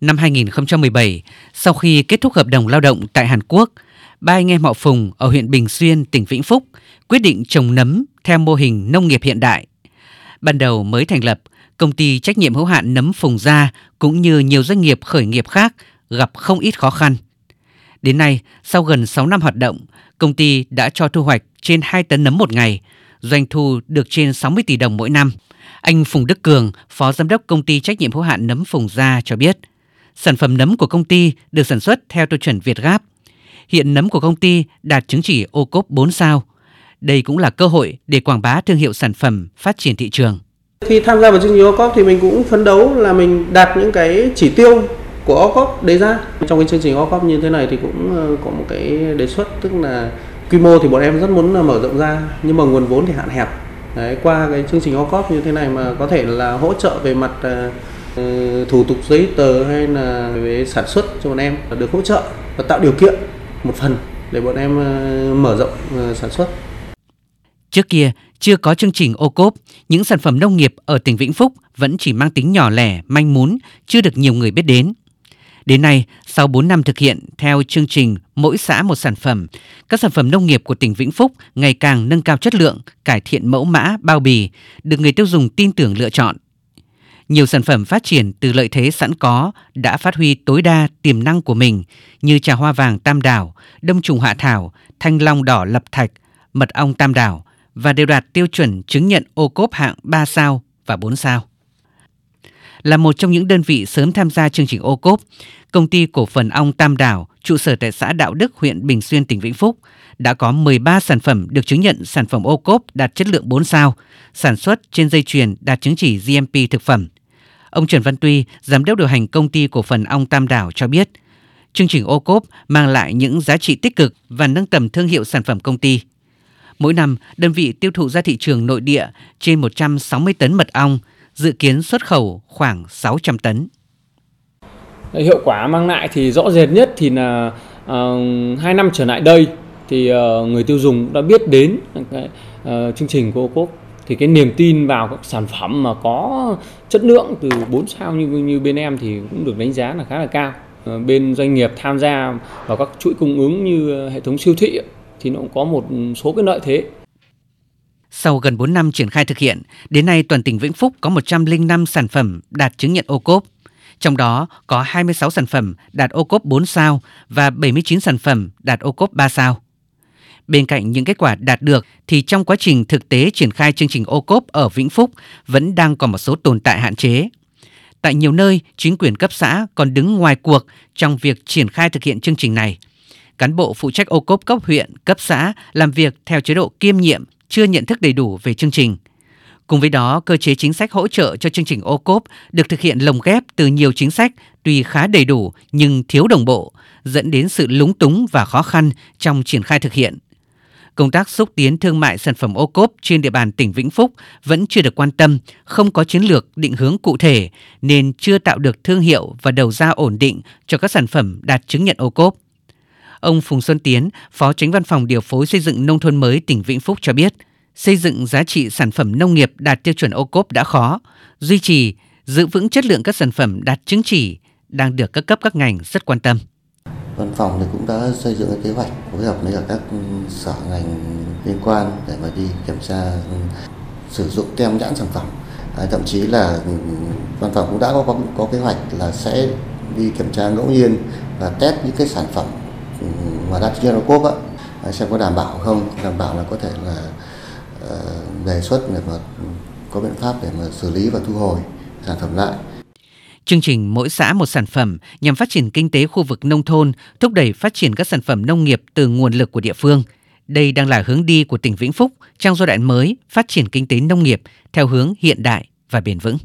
Năm 2017, sau khi kết thúc hợp đồng lao động tại Hàn Quốc, ba anh em họ Phùng ở huyện Bình Xuyên, tỉnh Vĩnh Phúc quyết định trồng nấm theo mô hình nông nghiệp hiện đại. Ban đầu mới thành lập, công ty trách nhiệm hữu hạn nấm Phùng Gia cũng như nhiều doanh nghiệp khởi nghiệp khác gặp không ít khó khăn. Đến nay, sau gần 6 năm hoạt động, công ty đã cho thu hoạch trên 2 tấn nấm một ngày, doanh thu được trên 60 tỷ đồng mỗi năm. Anh Phùng Đức Cường, Phó Giám đốc Công ty Trách nhiệm hữu hạn Nấm Phùng Gia cho biết, sản phẩm nấm của công ty được sản xuất theo tiêu chuẩn Việt Gáp. Hiện nấm của công ty đạt chứng chỉ ô cốp 4 sao. Đây cũng là cơ hội để quảng bá thương hiệu sản phẩm, phát triển thị trường. Khi tham gia vào chương trình ô cốp thì mình cũng phấn đấu là mình đạt những cái chỉ tiêu của ô cốp đề ra. Trong cái chương trình ô cốp như thế này thì cũng ờ, có một cái đề xuất tức là quy mô thì bọn em rất muốn ờ, mở rộng ra nhưng mà nguồn vốn thì hạn hẹp Đấy, qua cái chương trình OCOP như thế này mà có thể là hỗ trợ về mặt uh, thủ tục giấy tờ hay là về sản xuất cho bọn em được hỗ trợ và tạo điều kiện một phần để bọn em ờ, mở rộng ờ, sản xuất. Trước kia, chưa có chương trình ô cốp, những sản phẩm nông nghiệp ở tỉnh Vĩnh Phúc vẫn chỉ mang tính nhỏ lẻ, manh mún, chưa được nhiều người biết đến. Đến nay, sau 4 năm thực hiện theo chương trình mỗi xã một sản phẩm, các sản phẩm nông nghiệp của tỉnh Vĩnh Phúc ngày càng nâng cao chất lượng, cải thiện mẫu mã, bao bì, được người tiêu dùng tin tưởng lựa chọn. Nhiều sản phẩm phát triển từ lợi thế sẵn có đã phát huy tối đa tiềm năng của mình như trà hoa vàng tam đảo, đông trùng hạ thảo, thanh long đỏ lập thạch, mật ong tam đảo và đều đạt tiêu chuẩn chứng nhận ô cốp hạng 3 sao và 4 sao là một trong những đơn vị sớm tham gia chương trình ô cốp, công ty cổ phần ong Tam Đảo, trụ sở tại xã Đạo Đức, huyện Bình Xuyên, tỉnh Vĩnh Phúc, đã có 13 sản phẩm được chứng nhận sản phẩm ô cốp đạt chất lượng 4 sao, sản xuất trên dây chuyền đạt chứng chỉ GMP thực phẩm. Ông Trần Văn Tuy, giám đốc điều hành công ty cổ phần ong Tam Đảo cho biết, chương trình ô cốp mang lại những giá trị tích cực và nâng tầm thương hiệu sản phẩm công ty. Mỗi năm, đơn vị tiêu thụ ra thị trường nội địa trên 160 tấn mật ong, dự kiến xuất khẩu khoảng 600 tấn. Hiệu quả mang lại thì rõ rệt nhất thì là uh, hai năm trở lại đây thì uh, người tiêu dùng đã biết đến cái, uh, chương trình của ô cốp thì cái niềm tin vào các sản phẩm mà có chất lượng từ 4 sao như như bên em thì cũng được đánh giá là khá là cao. Ờ, bên doanh nghiệp tham gia vào các chuỗi cung ứng như hệ thống siêu thị thì nó cũng có một số cái lợi thế sau gần 4 năm triển khai thực hiện, đến nay toàn tỉnh Vĩnh Phúc có 105 sản phẩm đạt chứng nhận ô cốp. Trong đó có 26 sản phẩm đạt ô cốp 4 sao và 79 sản phẩm đạt ô cốp 3 sao. Bên cạnh những kết quả đạt được thì trong quá trình thực tế triển khai chương trình ô cốp ở Vĩnh Phúc vẫn đang còn một số tồn tại hạn chế. Tại nhiều nơi, chính quyền cấp xã còn đứng ngoài cuộc trong việc triển khai thực hiện chương trình này. Cán bộ phụ trách ô cốp cấp huyện, cấp xã làm việc theo chế độ kiêm nhiệm chưa nhận thức đầy đủ về chương trình. Cùng với đó, cơ chế chính sách hỗ trợ cho chương trình ô cốp được thực hiện lồng ghép từ nhiều chính sách tuy khá đầy đủ nhưng thiếu đồng bộ, dẫn đến sự lúng túng và khó khăn trong triển khai thực hiện. Công tác xúc tiến thương mại sản phẩm ô cốp trên địa bàn tỉnh Vĩnh Phúc vẫn chưa được quan tâm, không có chiến lược định hướng cụ thể nên chưa tạo được thương hiệu và đầu ra ổn định cho các sản phẩm đạt chứng nhận ô cốp. Ông Phùng Xuân Tiến, Phó Tránh Văn phòng Điều phối xây dựng nông thôn mới tỉnh Vĩnh Phúc cho biết, xây dựng giá trị sản phẩm nông nghiệp đạt tiêu chuẩn ô cốp đã khó, duy trì, giữ vững chất lượng các sản phẩm đạt chứng chỉ đang được các cấp các ngành rất quan tâm. Văn phòng thì cũng đã xây dựng cái kế hoạch phối hợp với các sở ngành liên quan để mà đi kiểm tra ừ, sử dụng tem nhãn sản phẩm. À, thậm chí là ừ, văn phòng cũng đã có, có có kế hoạch là sẽ đi kiểm tra ngẫu nhiên và test những cái sản phẩm ừ, mà đạt trên cốp á à, xem có đảm bảo không đảm bảo là có thể là uh, đề xuất để mà có biện pháp để mà xử lý và thu hồi sản phẩm lại Chương trình Mỗi xã một sản phẩm nhằm phát triển kinh tế khu vực nông thôn, thúc đẩy phát triển các sản phẩm nông nghiệp từ nguồn lực của địa phương. Đây đang là hướng đi của tỉnh Vĩnh Phúc trong giai đoạn mới phát triển kinh tế nông nghiệp theo hướng hiện đại và bền vững.